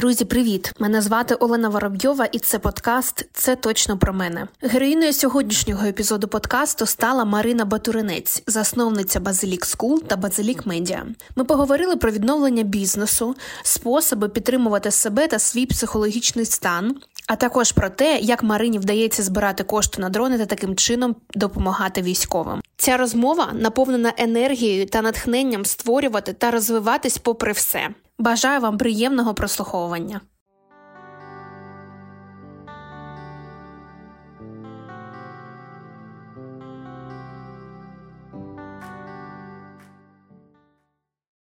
Друзі, привіт! Мене звати Олена Воробйова, і це подкаст Це точно про мене. Героїною сьогоднішнього епізоду подкасту стала Марина Батуринець, засновниця Bazilik School та Bazilik Media. Ми поговорили про відновлення бізнесу, способи підтримувати себе та свій психологічний стан, а також про те, як Марині вдається збирати кошти на дрони та таким чином допомагати військовим. Ця розмова наповнена енергією та натхненням створювати та розвиватись попри все. Бажаю вам приємного прослуховування.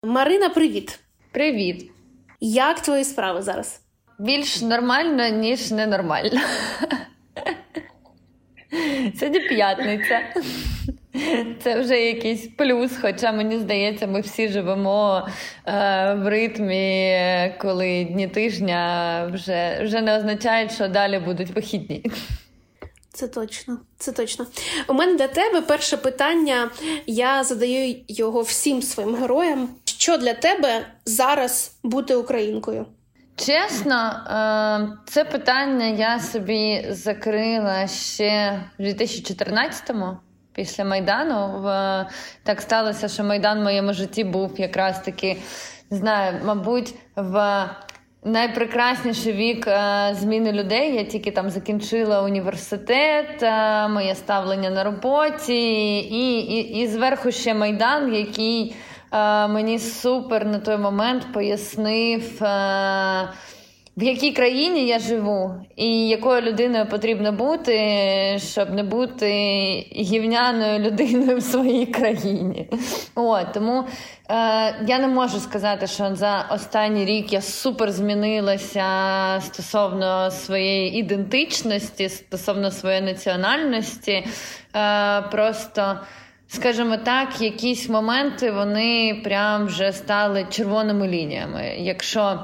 Марина, привіт. Привіт. Як твої справи зараз? Більш нормально, ніж ненормально. Сьогодні п'ятниця. Це вже якийсь плюс, хоча мені здається, ми всі живемо е, в ритмі, коли дні тижня вже вже не означають, що далі будуть вихідні. Це точно, це точно. У мене для тебе перше питання. Я задаю його всім своїм героям. Що для тебе зараз бути українкою? Чесно, е, це питання я собі закрила ще в 2014-му. Після Майдану так сталося, що Майдан в моєму житті був якраз таки, не знаю, мабуть, в найпрекрасніший вік е, зміни людей. Я тільки там закінчила університет, е, моє ставлення на роботі, і і, і зверху ще Майдан, який мені супер на той момент пояснив в якій країні я живу, і якою людиною потрібно бути, щоб не бути гівняною людиною в своїй країні. От, Тому е, я не можу сказати, що за останній рік я супер змінилася стосовно своєї ідентичності, стосовно своєї національності. Е, Просто. Скажімо так, якісь моменти вони прям вже стали червоними лініями. Якщо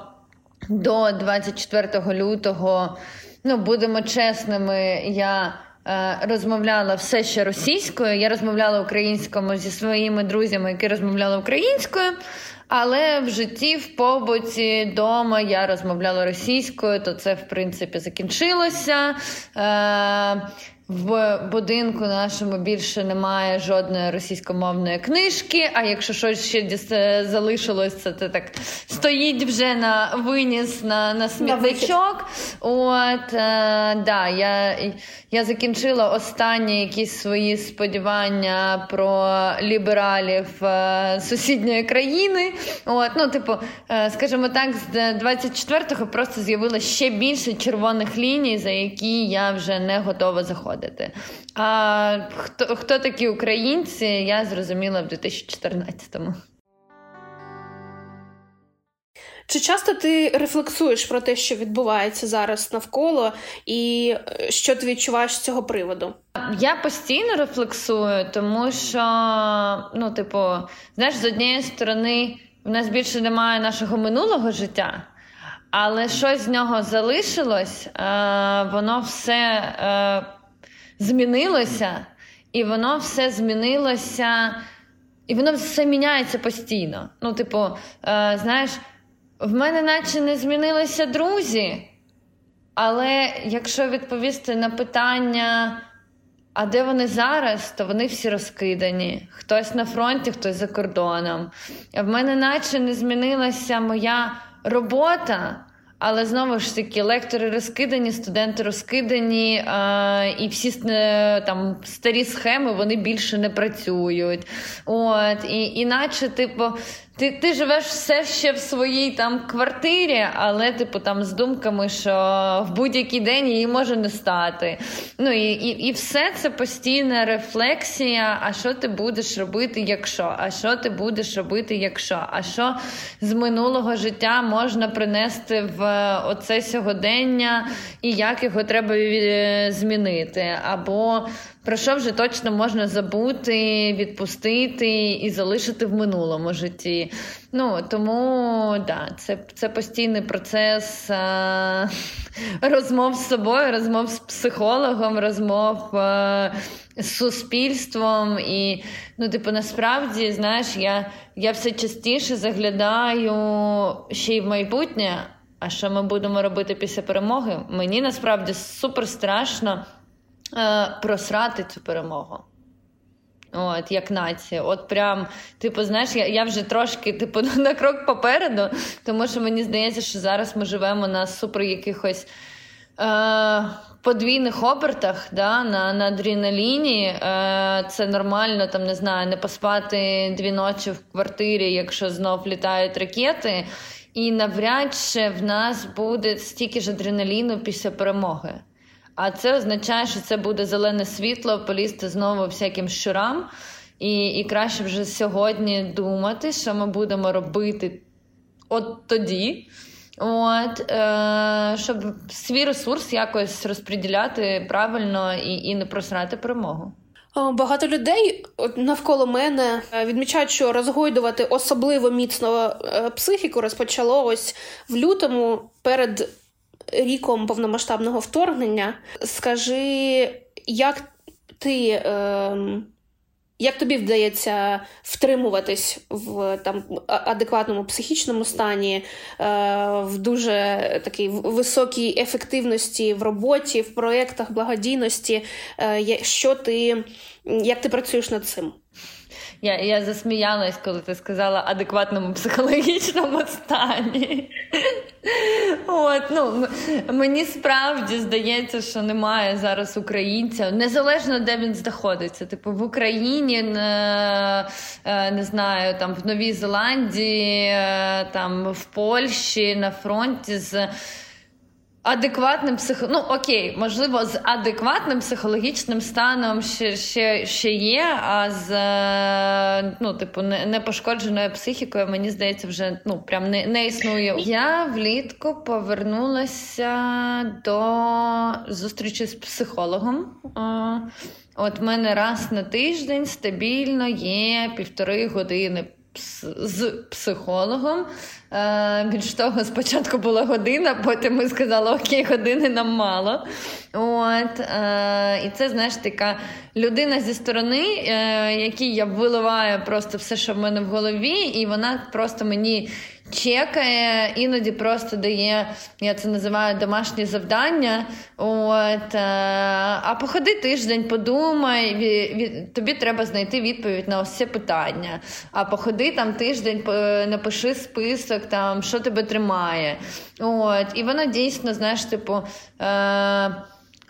до 24 лютого, ну будемо чесними, я е, розмовляла все ще російською. Я розмовляла українською зі своїми друзями, які розмовляли українською. Але в житті, в побуті, вдома я розмовляла російською, то це в принципі закінчилося. Е, в будинку нашому більше немає жодної російськомовної книжки. А якщо щось ще залишилось, це так стоїть вже на виніс на на смітничок. От е, да, я я закінчила останні якісь свої сподівання про лібералів е, сусідньої країни. От, ну, типу, е, скажімо так, з 24-го просто з'явилося ще більше червоних ліній, за які я вже не готова заходити заходити. А хто хто такі українці, я зрозуміла в 2014-му. Чи часто ти рефлексуєш про те, що відбувається зараз навколо, і е, що ти відчуваєш з цього приводу? Я постійно рефлексую, тому що, ну, типу, знаєш, з однієї сторони, в нас більше немає нашого минулого життя, але щось з нього залишилось, е, воно все. Змінилося, і воно все змінилося, і воно все міняється постійно. Ну, типу, е, знаєш, в мене наче не змінилися друзі. Але якщо відповісти на питання, а де вони зараз, то вони всі розкидані. Хтось на фронті, хтось за кордоном. В мене наче не змінилася моя робота. Але знову ж таки, лектори розкидані, студенти розкидані, а, і всі е, там старі схеми вони більше не працюють. От, і, Іначе, типу, ти ти живеш все ще в своїй там квартирі, але типу там з думками, що в будь-який день її може не стати. Ну і і, і все це постійна рефлексія. А що ти будеш робити, якщо? А що ти будеш робити, якщо? А що з минулого життя можна принести в оце сьогодення, і як його треба е, змінити? Або про що вже точно можна забути, відпустити і залишити в минулому житті. Ну тому да, це це постійний процес а, розмов з собою, розмов з психологом, розмов а, з суспільством. І, ну, типу, насправді, знаєш, я, я все частіше заглядаю ще й в майбутнє. А що ми будемо робити після перемоги? Мені насправді супер страшно е, просрати цю перемогу. От, як нація. От прям, типу, знаєш, я я вже трошки типу, на крок попереду, тому що мені здається, що зараз ми живемо на супер якихось е, подвійних обертах, да, на на адреналіні. Е, Це нормально, там не знаю, не поспати дві ночі в квартирі, якщо знов літають ракети. І навряд чи в нас буде стільки ж адреналіну після перемоги. А це означає, що це буде зелене світло, полізти знову всяким щурам. І і краще вже сьогодні думати, що ми будемо робити от тоді, От, е, щоб свій ресурс якось розподіляти правильно і, і не просрати перемогу. Багато людей навколо мене е, відмічають, що розгойдувати особливо міцно е, психіку розпочало ось в лютому перед ріком повномасштабного вторгнення. Скажи, як ти. Е, як тобі вдається втримуватись в там адекватному психічному стані, е, в дуже такій високій ефективності в роботі, в проєктах благодійності? Е, що ти, Як ти працюєш над цим? Я я засміялась, коли ти сказала адекватному психологічному стані. От, ну, Мені справді здається, що немає зараз українця, незалежно де він знаходиться. Типу в Україні, не, не знаю, там в Новій Зеландії, е, там в Польщі на фронті з. Адекватним психо... ну окей, можливо, з адекватним психологічним станом ще ще, ще є, а з ну, типу, непошкодженою психікою, мені здається, вже ну, прям не не існує. Я влітку повернулася до зустрічі з психологом. От мене раз на тиждень стабільно є півтори години з психологом. Е, більш того, спочатку була година, потім ми сказали, окей, години нам мало. От, е, І це, знаєш, така людина зі сторони, е, якій я виливаю просто все, що в мене в голові, і вона просто мені чекає, іноді просто дає, я це називаю домашні завдання. От, е, А походи тиждень, подумай, від, тобі треба знайти відповідь на ось це питання. А походи там тиждень, напиши список, там, що тебе тримає. От, І вона дійсно, знаєш, типу. Е,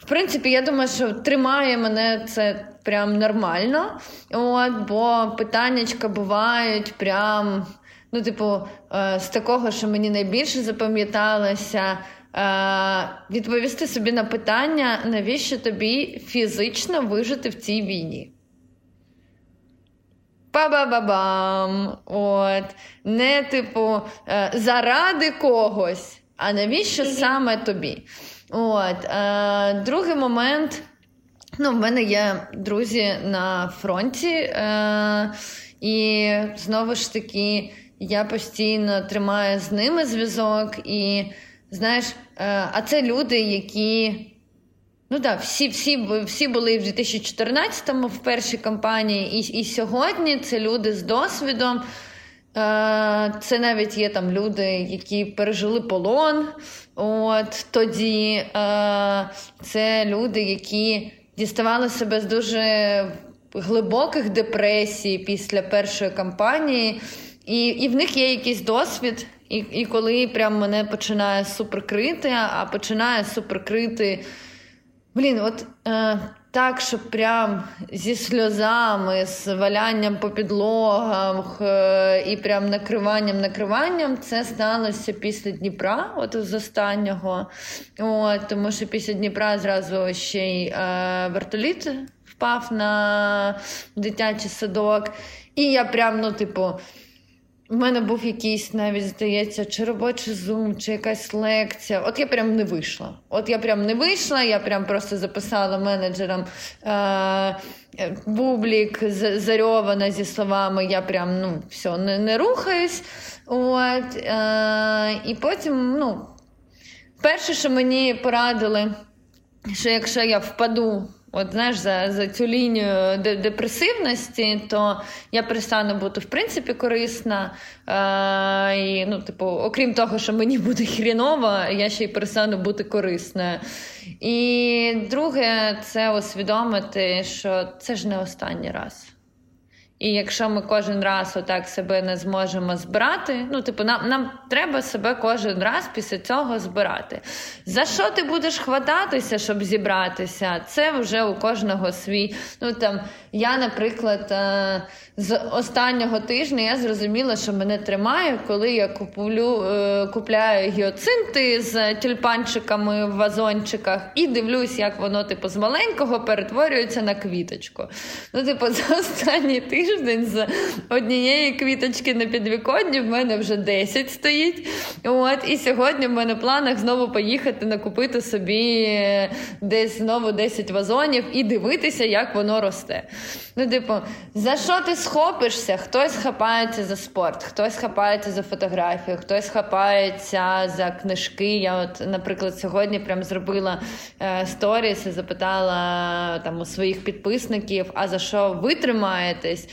в принципі, я думаю, що тримає мене це прям нормально. От, Бо питаннячка бувають прям Ну, типу, е, з такого, що мені найбільше запам'яталося, е, відповісти собі на питання, навіщо тобі фізично вижити в цій війні? Па-ба-ба-бам! От. Не, типу, е, заради когось, а навіщо саме тобі? От. Другий момент. Ну, в мене є друзі на фронті, і знову ж таки, я постійно тримаю з ними зв'язок, і знаєш, е, а це люди, які. Ну так, всі всі, всі були в 2014-му в першій кампанії, і і сьогодні це люди з досвідом. Е, це навіть є там люди, які пережили полон. От тоді е, це люди, які діставали себе з дуже глибоких депресій після першої кампанії. І і в них є якийсь досвід, і і коли прям мене починає суперкрити, а починає суперкрити. Блін, от е, так, що прям зі сльозами, з валянням по підлогам е, і прям накриванням, накриванням, це сталося після Дніпра, от з останнього. От, Тому що після Дніпра зразу ще й е, вертоліт впав на дитячий садок. І я прям, ну, типу. У мене був якийсь навіть, здається, чи робочий зум, чи якась лекція. От я прям не вийшла. От я прям не вийшла, я прям просто записала менеджерам е- бублік зарьована зі словами Я прям ну, все, не не рухаюсь. От, е- І потім, ну, перше, що мені порадили що якщо я впаду От знаєш, за за цю лінію депресивності, то я перестану бути в принципі корисна. Е, і, ну, типу, Окрім того, що мені буде хріново, я ще й перестану бути корисною. І друге, це усвідомити, що це ж не останній раз. І якщо ми кожен раз отак себе не зможемо збирати, ну типу, нам нам треба себе кожен раз після цього збирати. За що ти будеш хвататися, щоб зібратися? Це вже у кожного свій. Ну там я, наприклад, е, з останнього тижня я зрозуміла, що мене тримає, коли я куплю, е, купляю гіоцинти з тюльпанчиками в вазончиках і дивлюсь, як воно типу з маленького перетворюється на квіточку. Ну, типу, за останній тиждень з однієї квіточки на підвіконні в мене вже 10 стоїть. От, І сьогодні в мене в планах знову поїхати накупити собі е, десь знову 10 вазонів і дивитися, як воно росте. Ну, типу, за що ти схопишся? Хтось хапається за спорт, хтось хапається за фотографію, хтось хапається за книжки. Я, от, наприклад, сьогодні прям зробила е, сторіс і запитала там у своїх підписників, а за що ви тримаєтесь?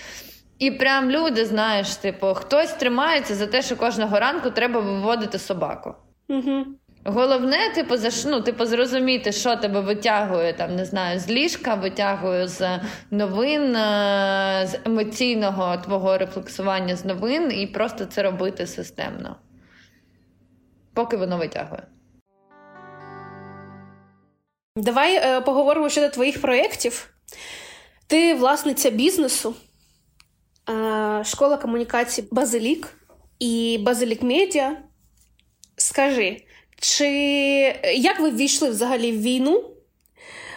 І прям люди, знаєш, типу, хтось тримається за те, що кожного ранку треба виводити собаку. Угу. Головне, типу, ну, типу, зрозуміти, що тебе витягує там, не знаю, з ліжка, витягує з новин, е, з емоційного твого рефлексування з новин, і просто це робити системно, поки воно витягує. Давай е, поговоримо щодо твоїх проєктів. Ти власниця бізнесу, школа комунікації Базилік і Базилік Медіа. Скажи. Чи як ви ввійшли взагалі в війну?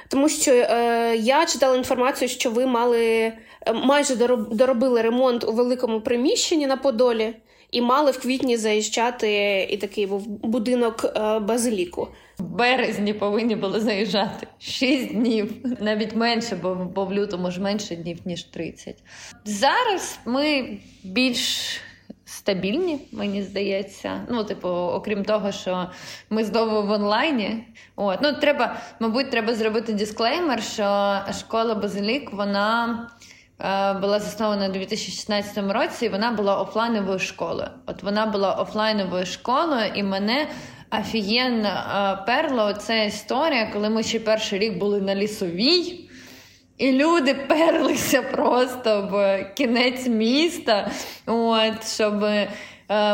Тому що е, я читала інформацію, що ви мали е, майже доробили ремонт у великому приміщенні на Подолі, і мали в квітні заїжджати і такий був будинок е, базиліку. В березні повинні були заїжджати шість днів, навіть менше, бо, бо в лютому ж менше днів ніж 30. Зараз ми більш стабільні, мені здається. Ну, типу, окрім того, що ми знову в онлайні. От. Ну, треба, Мабуть, треба зробити дисклеймер, що школа Базилік, вона. Е, була заснована у 2016 році, і вона була офлайновою школою. От вона була офлайновою школою, і мене офігенно е, перла ця історія, коли ми ще перший рік були на лісовій. І люди перлися просто в кінець міста, от, щоб е,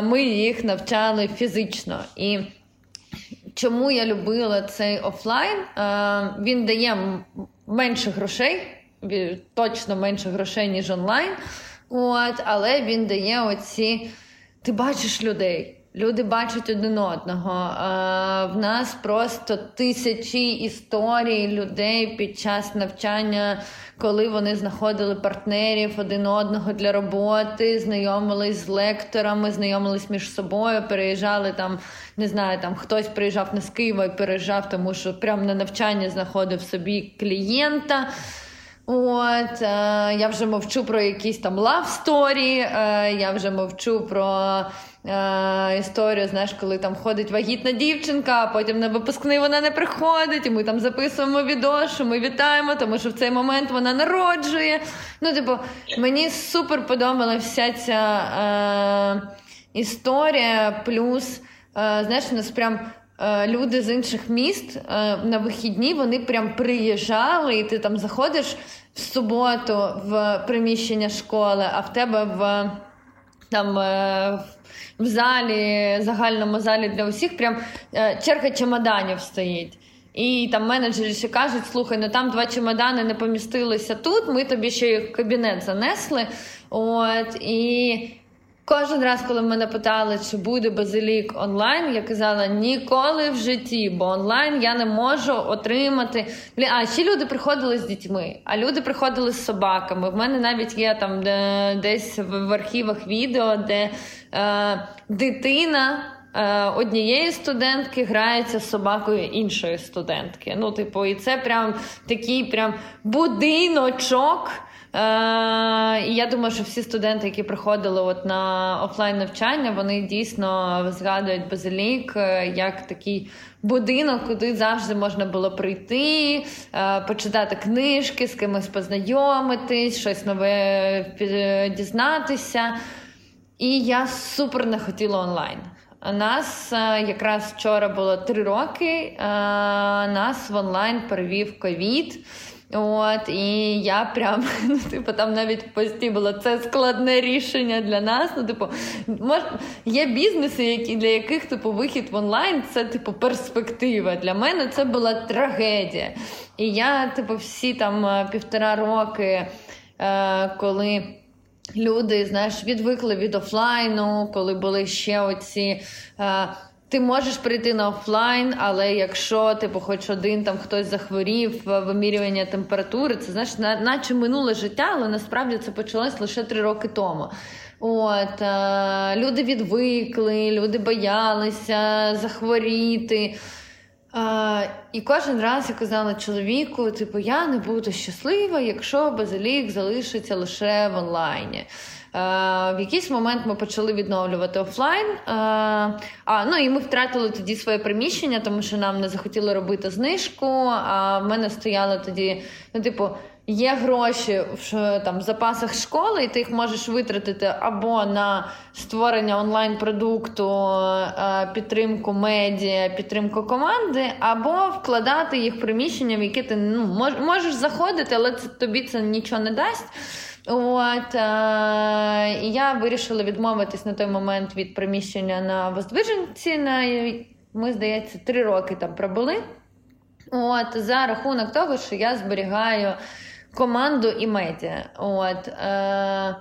ми їх навчали фізично. І чому я любила цей офлайн? Він дає менше грошей, точно менше грошей, ніж онлайн. От, Але він дає оці. Ти бачиш людей. Люди бачать один одного. В нас просто тисячі історій людей під час навчання, коли вони знаходили партнерів один одного для роботи, знайомились з лекторами, знайомились між собою, переїжджали там, не знаю, там хтось приїжджав не з Києва і переїжджав, тому що прямо на навчання знаходив собі клієнта. От, е, Я вже мовчу про якісь там story, е, я вже мовчу про е, історію, знаєш, коли там ходить вагітна дівчинка, а потім на випускний вона не приходить, і ми там записуємо відео, що ми вітаємо, тому що в цей момент вона народжує. Ну, типу, мені супер подобалася вся ця е, історія, плюс, е, знаєш, у нас прям. Е, люди з інших міст е, на вихідні вони прям приїжджали, і ти там заходиш в суботу в приміщення школи, а в тебе в там е, в залі, загальному залі для усіх, прям черга чемоданів стоїть. І там менеджери ще кажуть: слухай, ну там два чемодани не помістилися тут. Ми тобі ще в кабінет занесли. От і Кожен раз, коли мене питали, чи буде базилік онлайн, я казала ніколи в житті, бо онлайн я не можу отримати. А ще люди приходили з дітьми, а люди приходили з собаками. В мене навіть є там де, десь в архівах відео, де е, дитина. Е, однієї студентки грається з собакою іншої студентки. Ну, типу, і це прям такий прям будиночок І я думаю, що всі студенти, які приходили от на офлайн навчання, вони дійсно згадують базилік як такий будинок, куди завжди можна було прийти, почитати книжки, з кимось познайомитись, щось нове дізнатися. І я супер не хотіла онлайн. Нас якраз вчора було три роки. Нас в онлайн перевів ковід. От, І я прям, ну, типу, там навіть в пості було це складне рішення для нас. Ну, типу, мож, Є бізнеси, які, для яких типу, вихід в онлайн це типу перспектива. Для мене це була трагедія. І я, типу, всі там півтора роки, е, коли. Люди, знаєш, відвикли від офлайну, коли були ще оці е, ти можеш прийти на офлайн, але якщо типу, хоч один там хтось захворів вимірювання температури, це знаєш, наче минуле життя, але насправді це почалось лише три роки тому. От е, люди відвикли, люди боялися захворіти. Е, і кожен раз я казала чоловіку: типу, я не буду щаслива, якщо базилік залишиться лише в онлайні. Е, в якийсь момент ми почали відновлювати офлайн. Е, а ну і ми втратили тоді своє приміщення, тому що нам не захотіли робити знижку. А в мене стояло тоді, ну, типу. Є гроші в там запасах школи, і ти їх можеш витратити або на створення онлайн-продукту, е, підтримку медіа, підтримку команди, або вкладати їх в приміщення, в які ти ну, можеш заходити, але це тобі це нічого не дасть. От е- я вирішила відмовитись на той момент від приміщення на Воздвиженці. На ми, здається, три роки там пробули. От за рахунок того, що я зберігаю команду і медіа. От. Е-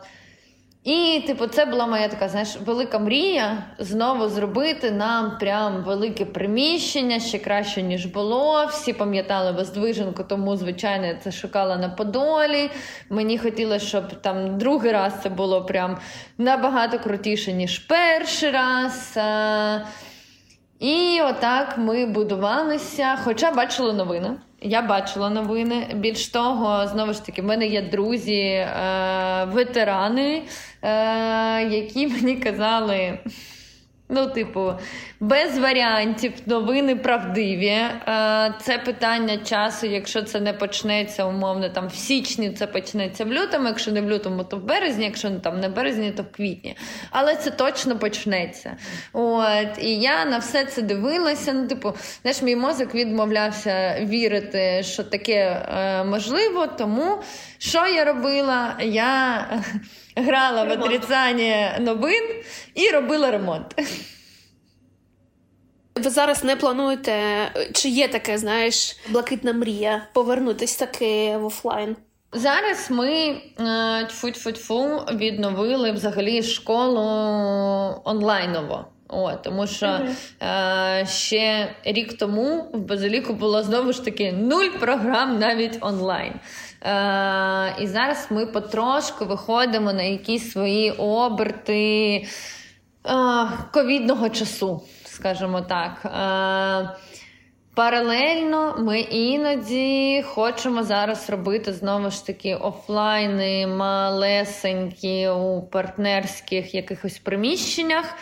і, типу, це була моя така, знаєш, велика мрія знову зробити нам прям велике приміщення, ще краще, ніж було. Всі пам'ятали Воздвиженку, тому, звичайно, я це шукала на Подолі. Мені хотілося, щоб там другий раз це було прям набагато крутіше, ніж перший раз. І отак ми будувалися, хоча бачили новини. Я бачила новини. Більш того, знову ж таки, в мене є друзі, е, ветерани, е, які мені казали. Ну, типу, без варіантів, новини правдиві. Е, це питання часу, якщо це не почнеться, умовно, там в січні це почнеться в лютому, якщо не в лютому, то в березні, якщо там не березні, то в квітні. Але це точно почнеться. От, І я на все це дивилася. Ну, типу, знаєш, мій мозок відмовлявся вірити, що таке е, можливо. Тому що я робила? Я грала ремонт. в отрицання новин і робила ремонт. Ви зараз не плануєте, чи є таке, знаєш, блакитна мрія повернутися таки в офлайн? Зараз ми тьфу-тьфу-тьфу відновили взагалі школу онлайново. О, Тому що mm-hmm. е, ще рік тому в Базиліку було знову ж таки нуль програм навіть онлайн. Е, І зараз ми потрошку виходимо на якісь свої оберти е, ковідного часу, скажімо так. Е, Паралельно ми іноді хочемо зараз робити знову ж таки офлайни малесенькі у партнерських якихось приміщеннях,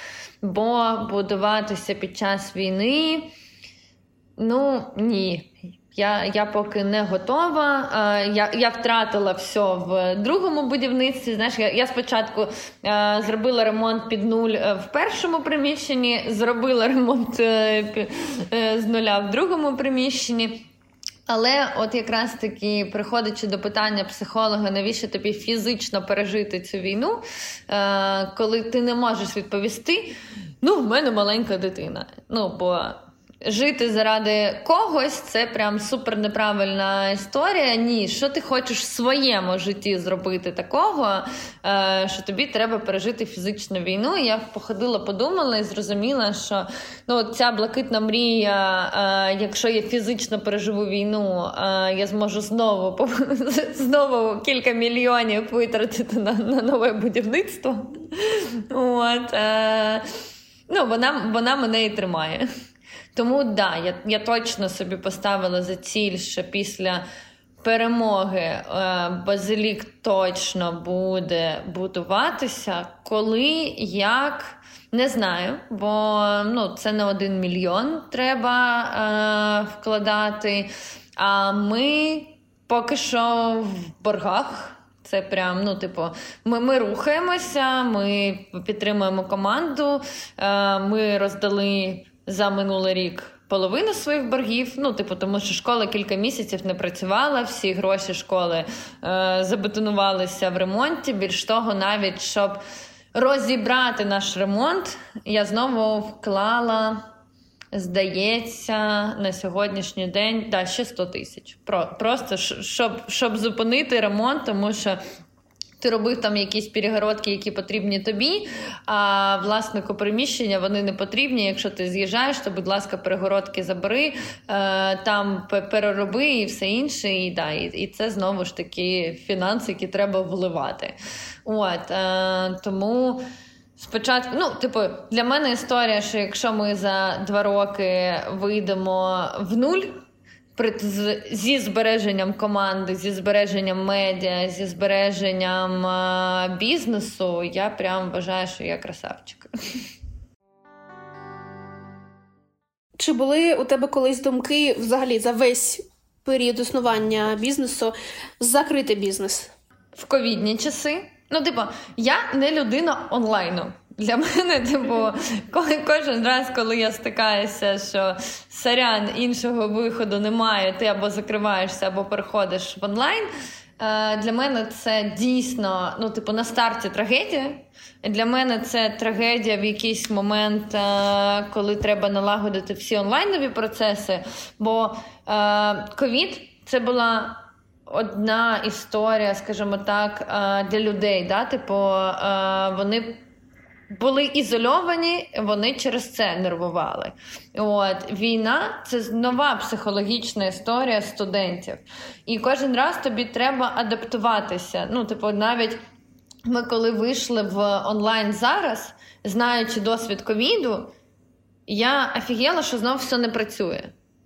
бо будуватися під час війни. Ну, ні. Я я поки не готова. Я я втратила все в другому будівництві. Знаєш, я я спочатку а, зробила ремонт під нуль е, в першому приміщенні, зробила ремонт е, е, з нуля в другому приміщенні. Але от якраз таки, приходячи до питання психолога, навіщо тобі фізично пережити цю війну, е, коли ти не можеш відповісти, ну, в мене маленька дитина. Ну, бо жити заради когось це прям супер неправильна історія. Ні, що ти хочеш в своєму житті зробити такого, е, що тобі треба пережити фізичну війну. І я походила, подумала і зрозуміла, що ну, ця блакитна мрія, е, якщо я фізично переживу війну, е, я зможу знову знову кілька мільйонів витратити на на нове будівництво. От, Ну, вона, вона мене і тримає. Тому да, я я точно собі поставила за ціль, що після перемоги е, базилік точно буде будуватися, коли як. Не знаю, бо ну, це не один мільйон треба е, вкладати. А ми поки що в боргах. Це прям, ну, типу, ми ми рухаємося, ми підтримуємо команду. Е, Ми роздали за минулий рік половину своїх боргів. Ну, типу, тому що школа кілька місяців не працювала, всі гроші школи е, забетонувалися в ремонті. Більш того, навіть щоб розібрати наш ремонт, я знову вклала. Здається, на сьогоднішній день да, ще 100 тисяч. Про, Просто щоб щоб зупинити ремонт, тому що ти робив там якісь перегородки, які потрібні тобі, а власнику приміщення вони не потрібні. Якщо ти з'їжджаєш, то, будь ласка, перегородки забери, е, там перероби і все інше. І да, і, це знову ж таки фінанси, які треба вливати. От, е, Тому. Спочатку, ну, типу, для мене історія, що якщо ми за два роки вийдемо в нуль, зі збереженням команди, зі збереженням медіа, зі збереженням бізнесу, я прям вважаю, що я красавчик. Чи були у тебе колись думки взагалі за весь період існування бізнесу закрити бізнес? В ковідні часи. Ну, типу, я не людина онлайну. Для мене, типу, кожен раз, коли я стикаюся, що сорян іншого виходу немає, ти або закриваєшся, або переходиш в онлайн. Е, для мене це дійсно, ну, типу, на старті трагедія. Для мене це трагедія в якийсь момент, е, коли треба налагодити всі онлайнові процеси. Бо е, ковід це була одна історія, скажімо так, для людей. Да? Типу, вони були ізольовані, вони через це нервували. От Війна це нова психологічна історія студентів. І кожен раз тобі треба адаптуватися. Ну, типу, навіть ми, коли вийшли в онлайн зараз, знаючи досвід ковіду, я офігела, що знову все не працює.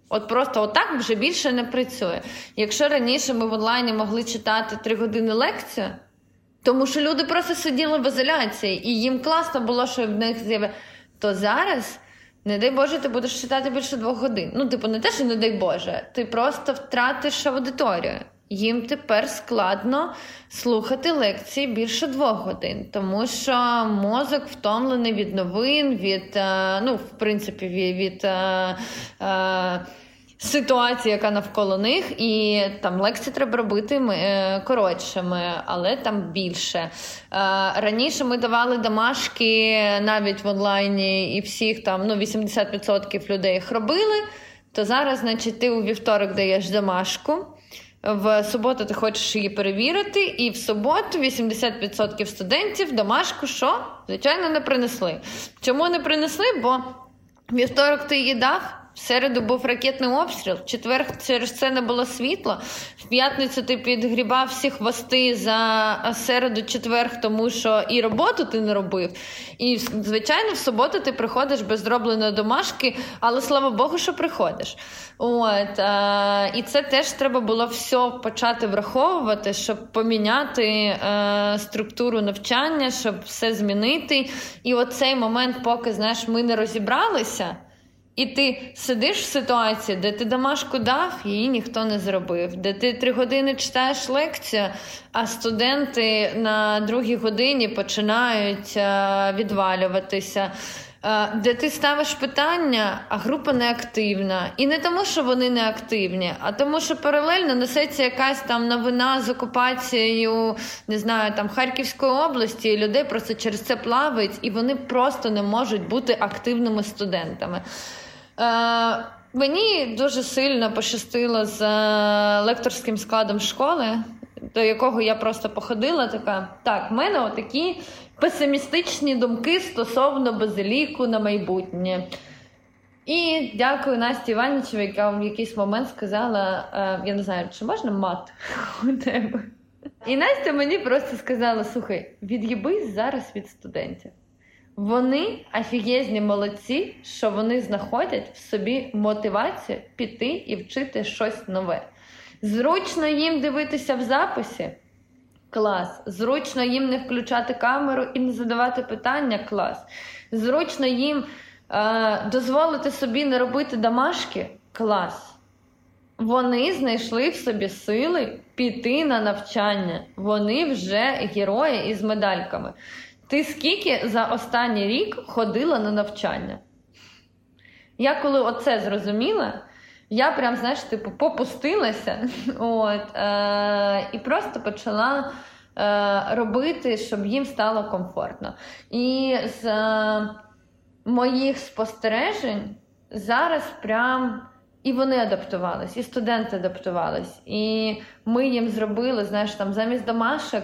От просто отак вже більше не працює. Якщо раніше ми в онлайні могли читати три години лекцію. Тому що люди просто сиділи в ізоляції, і їм класно було, що в них з'явилося. То зараз, не дай Боже, ти будеш читати більше двох годин. Ну, типу, не те, що не дай Боже, ти просто втратиш аудиторію. Їм тепер складно слухати лекції більше двох годин, тому що мозок втомлений від новин, від, е, ну, в принципі, від. від ситуація, яка навколо них, і там лекції треба робити е, коротшими, але там більше. Е, раніше ми давали домашки навіть в онлайні, і всіх там ну 80% людей їх робили. То зараз, значить, ти у вівторок даєш домашку. В суботу ти хочеш її перевірити, і в суботу 80% студентів домашку що? Звичайно, не принесли. Чому не принесли? Бо вівторок ти її дав, в середу був ракетний обстріл, в четвер через це не було світла. В п'ятницю ти підгрібав всі хвости за середу, четвер, тому що і роботу ти не робив. І, звичайно, в суботу ти приходиш без зробленої домашки, але слава Богу, що приходиш. От, а, І це теж треба було все почати враховувати, щоб поміняти а, е, структуру навчання, щоб все змінити. І оцей момент, поки знаєш, ми не розібралися. І ти сидиш в ситуації, де ти домашку дав, її ніхто не зробив, де ти три години читаєш лекцію, а студенти на другій годині починають е, відвалюватися. Е, де ти ставиш питання, а група не активна. І не тому, що вони не активні, а тому, що паралельно несеться якась там новина з окупацією, не знаю, там Харківської області, і людей просто через це плавають, і вони просто не можуть бути активними студентами. Е, Мені дуже сильно пощастило з е, лекторським складом школи, до якого я просто походила. Така так, в мене отакі песимістичні думки стосовно базиліку на майбутнє. І дякую Насті Іванічеві, яка в якийсь момент сказала: е, я не знаю, чи можна мат у тебе. І Настя мені просто сказала: слухай, від'їбись зараз від студентів. Вони офігезні молодці, що вони знаходять в собі мотивацію піти і вчити щось нове. Зручно їм дивитися в записі. Клас. Зручно їм не включати камеру і не задавати питання клас. Зручно їм е, дозволити собі не робити домашки клас. Вони знайшли в собі сили піти на навчання. Вони вже герої із медальками. Ти скільки за останній рік ходила на навчання? Я коли оце зрозуміла, я прям, знаєш, типу, попустилася от, е, і просто почала е, робити, щоб їм стало комфортно. І з е, моїх спостережень зараз прям. І вони адаптувались, і студенти адаптувались. І ми їм зробили, знаєш, там замість домашок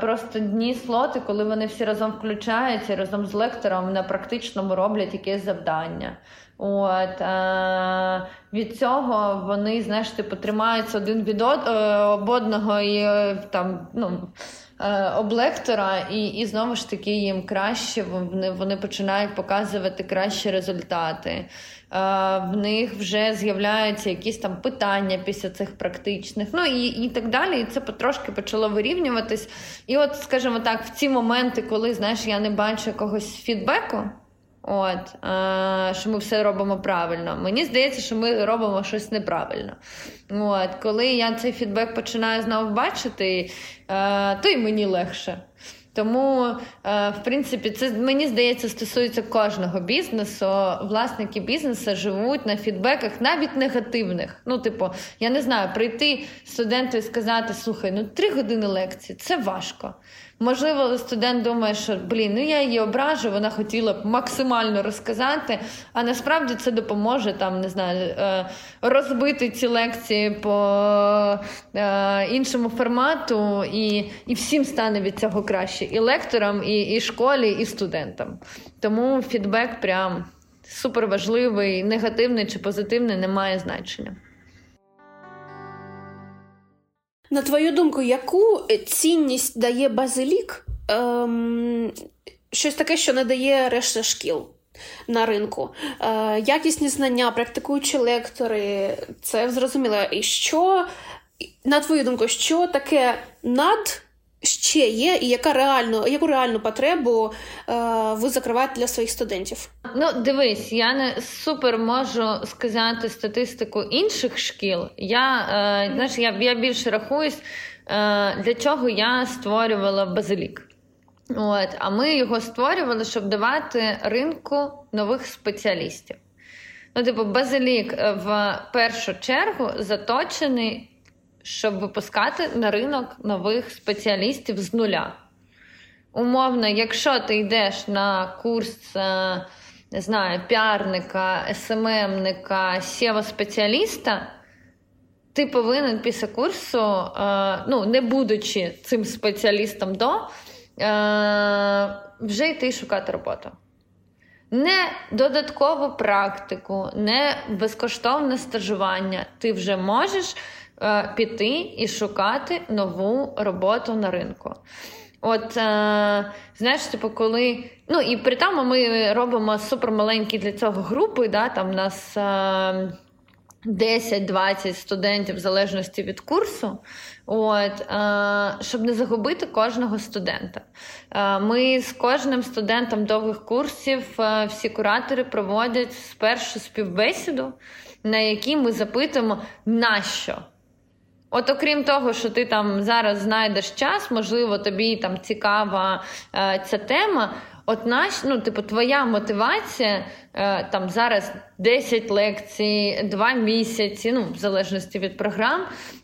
просто дні слоти, коли вони всі разом включаються разом з лектором на практичному роблять якесь завдання. От е, від цього вони, знаєш, типу, тримаються один від е, одного і е, там, ну. Е, облектора, і і знову ж таки їм краще вони вони починають показувати кращі результати. Е, в них вже з'являються якісь там питання після цих практичних, ну і і так далі. І це потрошки почало вирівнюватись. І от, скажімо так, в ці моменти, коли знаєш, я не бачу якогось фідбеку. От, що ми все робимо правильно. Мені здається, що ми робимо щось неправильно. От, Коли я цей фідбек починаю знову бачити, е, то й мені легше. Тому, е, в принципі, це мені здається стосується кожного бізнесу. Власники бізнесу живуть на фідбеках, навіть негативних. Ну, типу, я не знаю, прийти студенту і сказати: слухай, ну три години лекції це важко. Можливо, студент думає, що блін, ну я її ображу, вона хотіла б максимально розказати, а насправді це допоможе там, не знаю, е, розбити ці лекції по е, іншому формату, і і всім стане від цього краще. І лекторам, і, і школі, і студентам. Тому фідбек прям супер важливий, негативний чи позитивний, не має значення. На твою думку, яку цінність дає базилік? Ем, щось таке, що не дає решта шкіл на ринку. Е, Якісні знання, практикуючі лектори, це зрозуміло. І що, на твою думку, що таке над ще є, і яка реально, яку реальну потребу е, ви закриваєте для своїх студентів? Ну, дивись, я не супер можу сказати статистику інших шкіл. Я е, знаєш, я, я більше рахуюсь, е, для чого я створювала базилік. От, А ми його створювали, щоб давати ринку нових спеціалістів. Ну, типу, базилік в першу чергу заточений щоб випускати на ринок нових спеціалістів з нуля. Умовно, якщо ти йдеш на курс е, не знаю, піарника, СММника, SEO спеціаліста ти повинен після курсу, е, ну, не будучи цим спеціалістом до, е, вже йти шукати роботу. Не додаткову практику, не безкоштовне стажування. Ти вже можеш Е, піти і шукати нову роботу на ринку. От, е, знаєш, типу, коли. Ну, і при тому ми робимо супермаленькі для цього групи, да, там у нас. Е, 10-20 студентів в залежності від курсу, от, е, щоб не загубити кожного студента. Е, ми з кожним студентом довгих курсів е, всі куратори проводять спершу співбесіду, на якій ми запитуємо, на що От, окрім того, що ти там зараз знайдеш час, можливо, тобі там цікава е, ця тема. От наш, ну, типу, твоя мотивація е, там зараз 10 лекцій, 2 місяці, ну, в залежності від програм,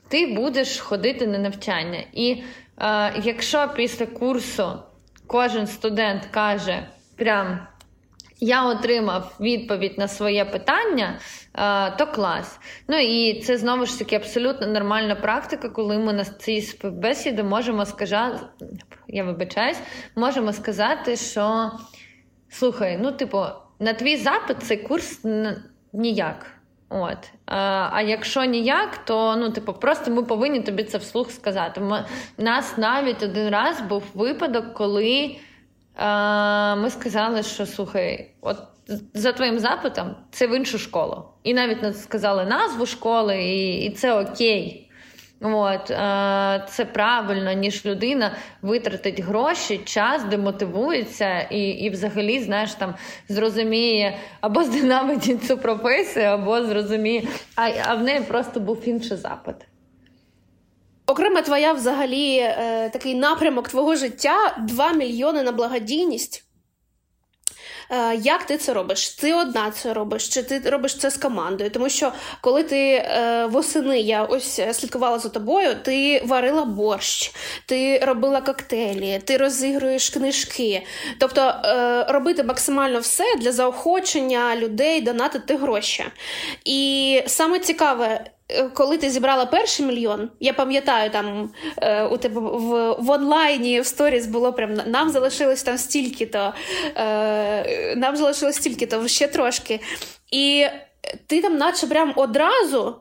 ти будеш ходити на навчання. І е, якщо після курсу кожен студент каже, прям я отримав відповідь на своє питання, е, то клас. Ну і це знову ж таки абсолютно нормальна практика, коли ми на цій співбесіді можемо сказати, я вибачаюсь, можемо сказати, що слухай, ну, типу, на твій запит цей курс ніяк. От. А а якщо ніяк, то ну, типу, просто ми повинні тобі це вслух сказати. У нас навіть один раз був випадок, коли ми сказали, що слухай, от за твоїм запитом, це в іншу школу. І навіть сказали назву школи, і, і це окей. От, Це правильно, ніж людина витратить гроші, час, демотивується і і взагалі, знаєш, там зрозуміє або здинамить цю професію, або зрозуміє, а а в неї просто був інший запит. Окрема твоя взагалі е, такий напрямок твого життя 2 мільйони на благодійність. Е, як ти це робиш? Ти одна це робиш, чи ти робиш це з командою? Тому що коли ти е, восени я ось слідкувала за тобою, ти варила борщ, ти робила коктейлі, ти розігруєш книжки. Тобто е, робити максимально все для заохочення людей донатити гроші. І саме цікаве. Е, коли ти зібрала перший мільйон, я пам'ятаю, там е, у тебе в в онлайні в сторіс було прям нам залишилось там стільки-то, е, нам залишилось стільки-то ще трошки. І ти там, наче прям одразу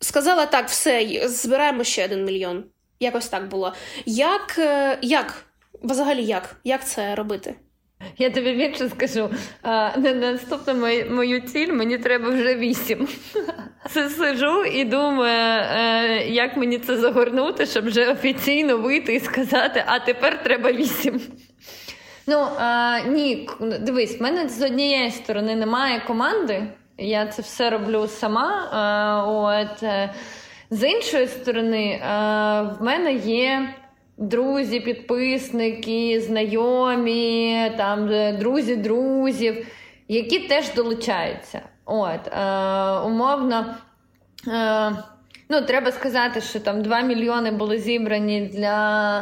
сказала: так, все, збираємо ще один мільйон. Якось так було. Як, е, як? Взагалі, як? Як це робити? Я тобі більше скажу. На наступну мою ціль мені треба вже вісім. Це сижу і думаю, е, як мені це загорнути, щоб вже офіційно вийти і сказати, а тепер треба вісім. Ну а, ні, дивись, в мене з однієї сторони немає команди. Я це все роблю сама. А, от, е, З іншої сторони, а, в мене є друзі, підписники, знайомі, там е, друзі друзів, які теж долучаються. От, е, Умовно, е, ну, треба сказати, що там 2 мільйони були зібрані для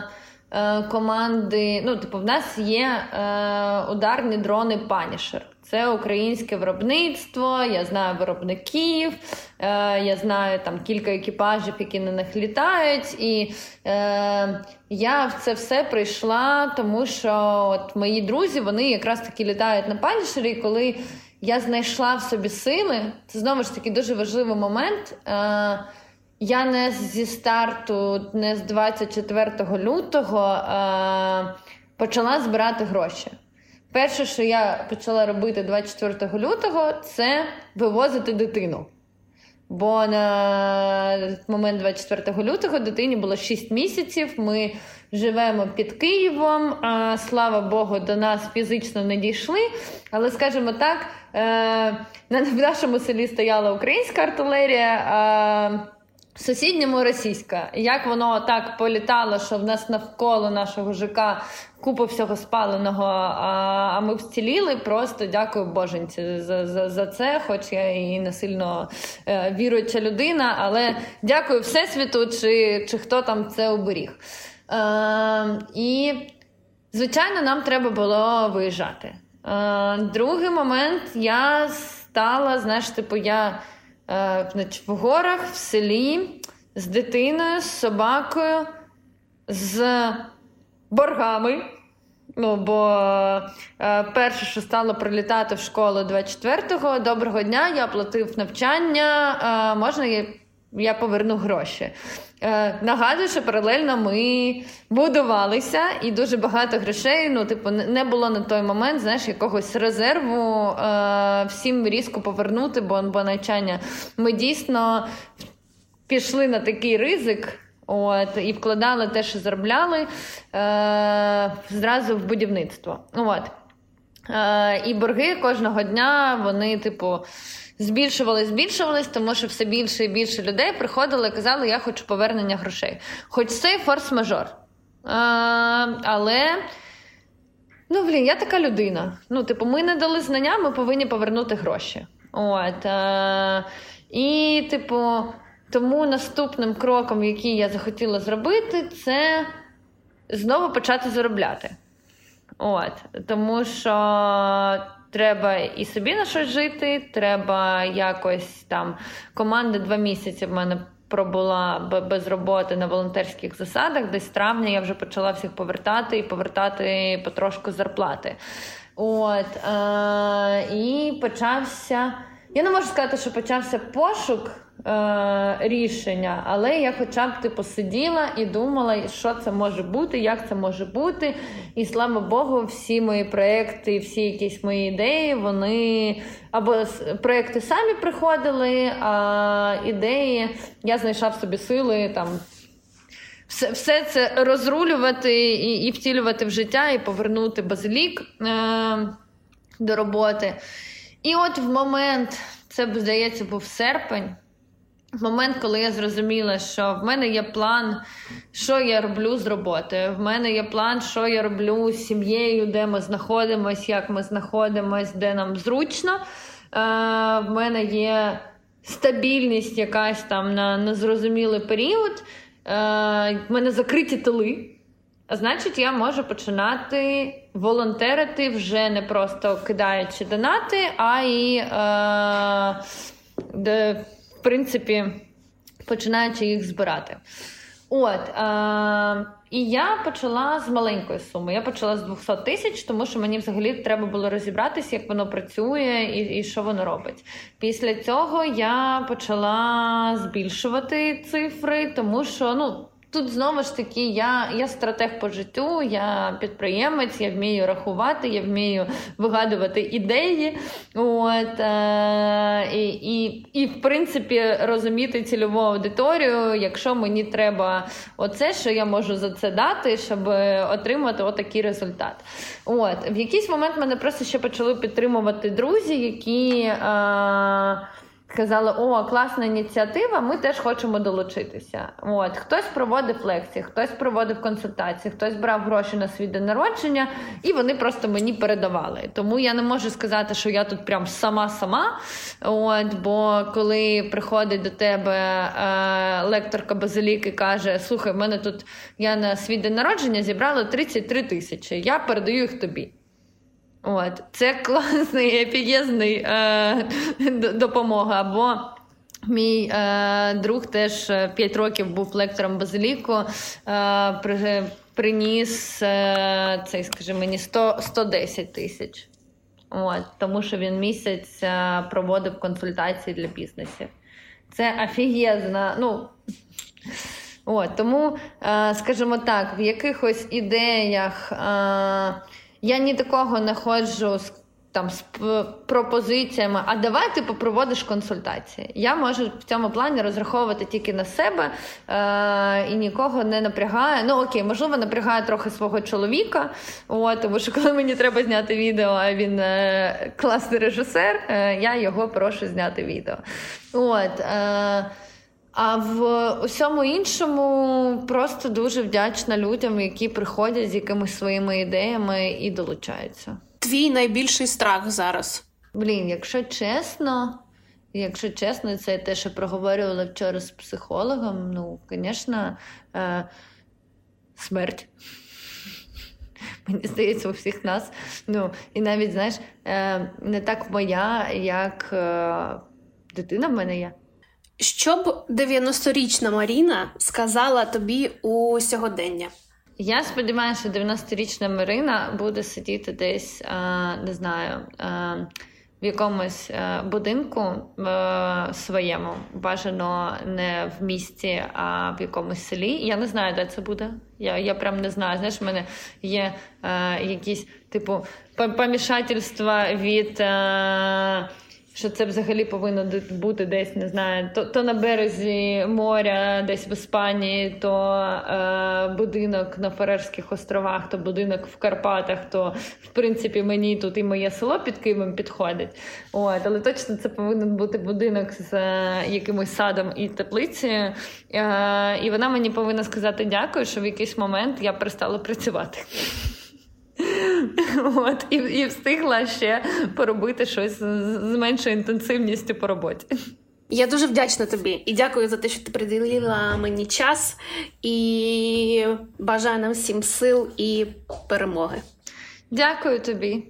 е, команди. Ну, типу, в нас є е, ударні дрони Punisher. Це українське виробництво, я знаю виробників, е, я знаю там кілька екіпажів, які на них літають. І е, я в це все прийшла, тому що от мої друзі вони якраз таки літають на панішері, і коли я знайшла в собі сили, це знову ж таки дуже важливий момент. Е, я не зі старту, не з 24 лютого е, почала збирати гроші. Перше, що я почала робити 24 лютого, це вивозити дитину. Бо на момент 24 лютого дитині було 6 місяців. Ми живемо під Києвом. Слава Богу, до нас фізично не дійшли. Але, скажімо так, е, в нашому селі стояла українська артилерія. В сусідньому російська. Як воно так політало, що в нас навколо нашого ЖК купа всього спаленого, а а ми вціліли. Просто дякую Боженці за за, за це, хоч я і не сильно е, віруюча людина, але дякую Всесвіту, чи чи хто там це оберіг. Е, І, звичайно, нам треба було виїжджати. Е, Другий момент я стала, знаєш, типу, я. Е, в горах, в селі, з дитиною, з собакою, з боргами. Ну, бо е, перше, що стало прилітати в школу 24-го, доброго дня, я платив навчання, е, можна я, поверну гроші. Е, Нагадую, що паралельно ми будувалися, і дуже багато грошей. Ну, типу, не було на той момент знаєш, якогось резерву е, всім різко повернути, бо, бо навчання ми дійсно пішли на такий ризик. От, І вкладали те, що заробляли е, зразу в будівництво. От. Е, І борги кожного дня, вони, типу, збільшувались, збільшувались, тому що все більше і більше людей приходили і казали, я хочу повернення грошей. Хоч це форс-мажор. А, Але. Ну, блін, я така людина. Ну, типу, ми не дали знання, ми повинні повернути гроші. От. А, І, типу, тому наступним кроком, який я захотіла зробити, це знову почати заробляти. От. Тому що Треба і собі на щось жити, треба якось там команда два місяці в мене пробула без роботи на волонтерських засадах. Десь травня я вже почала всіх повертати і повертати потрошку зарплати. От е- і почався. Я не можу сказати, що почався пошук рішення, але я хоча б типу сиділа і думала, що це може бути, як це може бути. І слава Богу, всі мої проекти, всі якісь мої ідеї, вони або проекти самі приходили, а ідеї я знайшла в собі сили там. Все все це розрулювати і і втілювати в життя, і повернути базилік е, до роботи. І от в момент, це здається, був серпень. Момент, коли я зрозуміла, що в мене є план, що я роблю з роботою. В мене є план, що я роблю з сім'єю, де ми знаходимося, як ми знаходимося, де нам зручно. Е, В мене є стабільність якась там на незрозумілий період. Е, В мене закриті тили. А значить, я можу починати волонтерити вже не просто кидаючи донати, а й, е, принципі, починаючи їх збирати. От, е, І я почала з маленької суми. Я почала з 200 тисяч, тому що мені взагалі треба було розібратися, як воно працює і і що воно робить. Після цього я почала збільшувати цифри, тому що ну. Тут знову ж таки, я я стратег по життю, я підприємець, я вмію рахувати, я вмію вигадувати ідеї. От, е, І, і, і, в принципі, розуміти цільову аудиторію, якщо мені треба оце, що я можу за це дати, щоб отримати отакий результат. От, В якийсь момент мене просто ще почали підтримувати друзі, які. Е, Сказали, о, класна ініціатива, ми теж хочемо долучитися. От Хтось проводив лекції, хтось проводив консультації, хтось брав гроші на свій день народження, і вони просто мені передавали. Тому я не можу сказати, що я тут прям сама-сама. От, Бо коли приходить до тебе е, лекторка Базилік і каже: Слухай, в мене тут я на свій день народження зібрала 33 тисячі, я передаю їх тобі. От, Це класний епігезний е, допомога. Бо мій е, друг теж 5 е, років був лектором базиліку, е, при, приніс е, цей, скажи мені, 100, 110 тисяч. От, Тому що він місяць е, проводив консультації для бізнесів. Це офігезна. ну... От, Тому, е, скажімо так, в якихось ідеях. Я ні до кого не ходжу з там з пропозиціями, а давай ти попроводиш консультації. Я можу в цьому плані розраховувати тільки на себе е- і нікого не напрягаю. Ну окей, можливо, напрягаю трохи свого чоловіка. От, тому що коли мені треба зняти відео, а він е- класний режисер, е- я його прошу зняти відео. От. Е- а в усьому іншому просто дуже вдячна людям, які приходять з якимись своїми ідеями і долучаються. Твій найбільший страх зараз. Блін, якщо чесно, якщо чесно, це те, що проговорювала вчора з психологом. Ну, звісно, е- смерть. Мені здається, у всіх нас. Ну, І навіть, знаєш, е- не так моя, як е- дитина в мене є. Що б 90-річна Маріна сказала тобі у сьогодення? Я сподіваюся, що 90-річна Марина буде сидіти десь, не знаю, в якомусь будинку своєму, бажано не в місті, а в якомусь селі. Я не знаю, де це буде. Я я прям не знаю. Знаєш, в мене є якісь типу помішательства від що це взагалі повинно бути десь, не знаю, то то на березі моря, десь в Іспанії, то е, будинок на Фарерських островах, то будинок в Карпатах, то в принципі мені тут і моє село під Києвом підходить. От, Але точно це повинен бути будинок з е, якимось садом і теплицею. Е, і вона мені повинна сказати дякую, що в якийсь момент я перестала працювати. От, І і встигла ще поробити щось з меншою інтенсивністю по роботі. Я дуже вдячна тобі і дякую за те, що ти приділила мені час і бажаю нам всім сил і перемоги. Дякую тобі.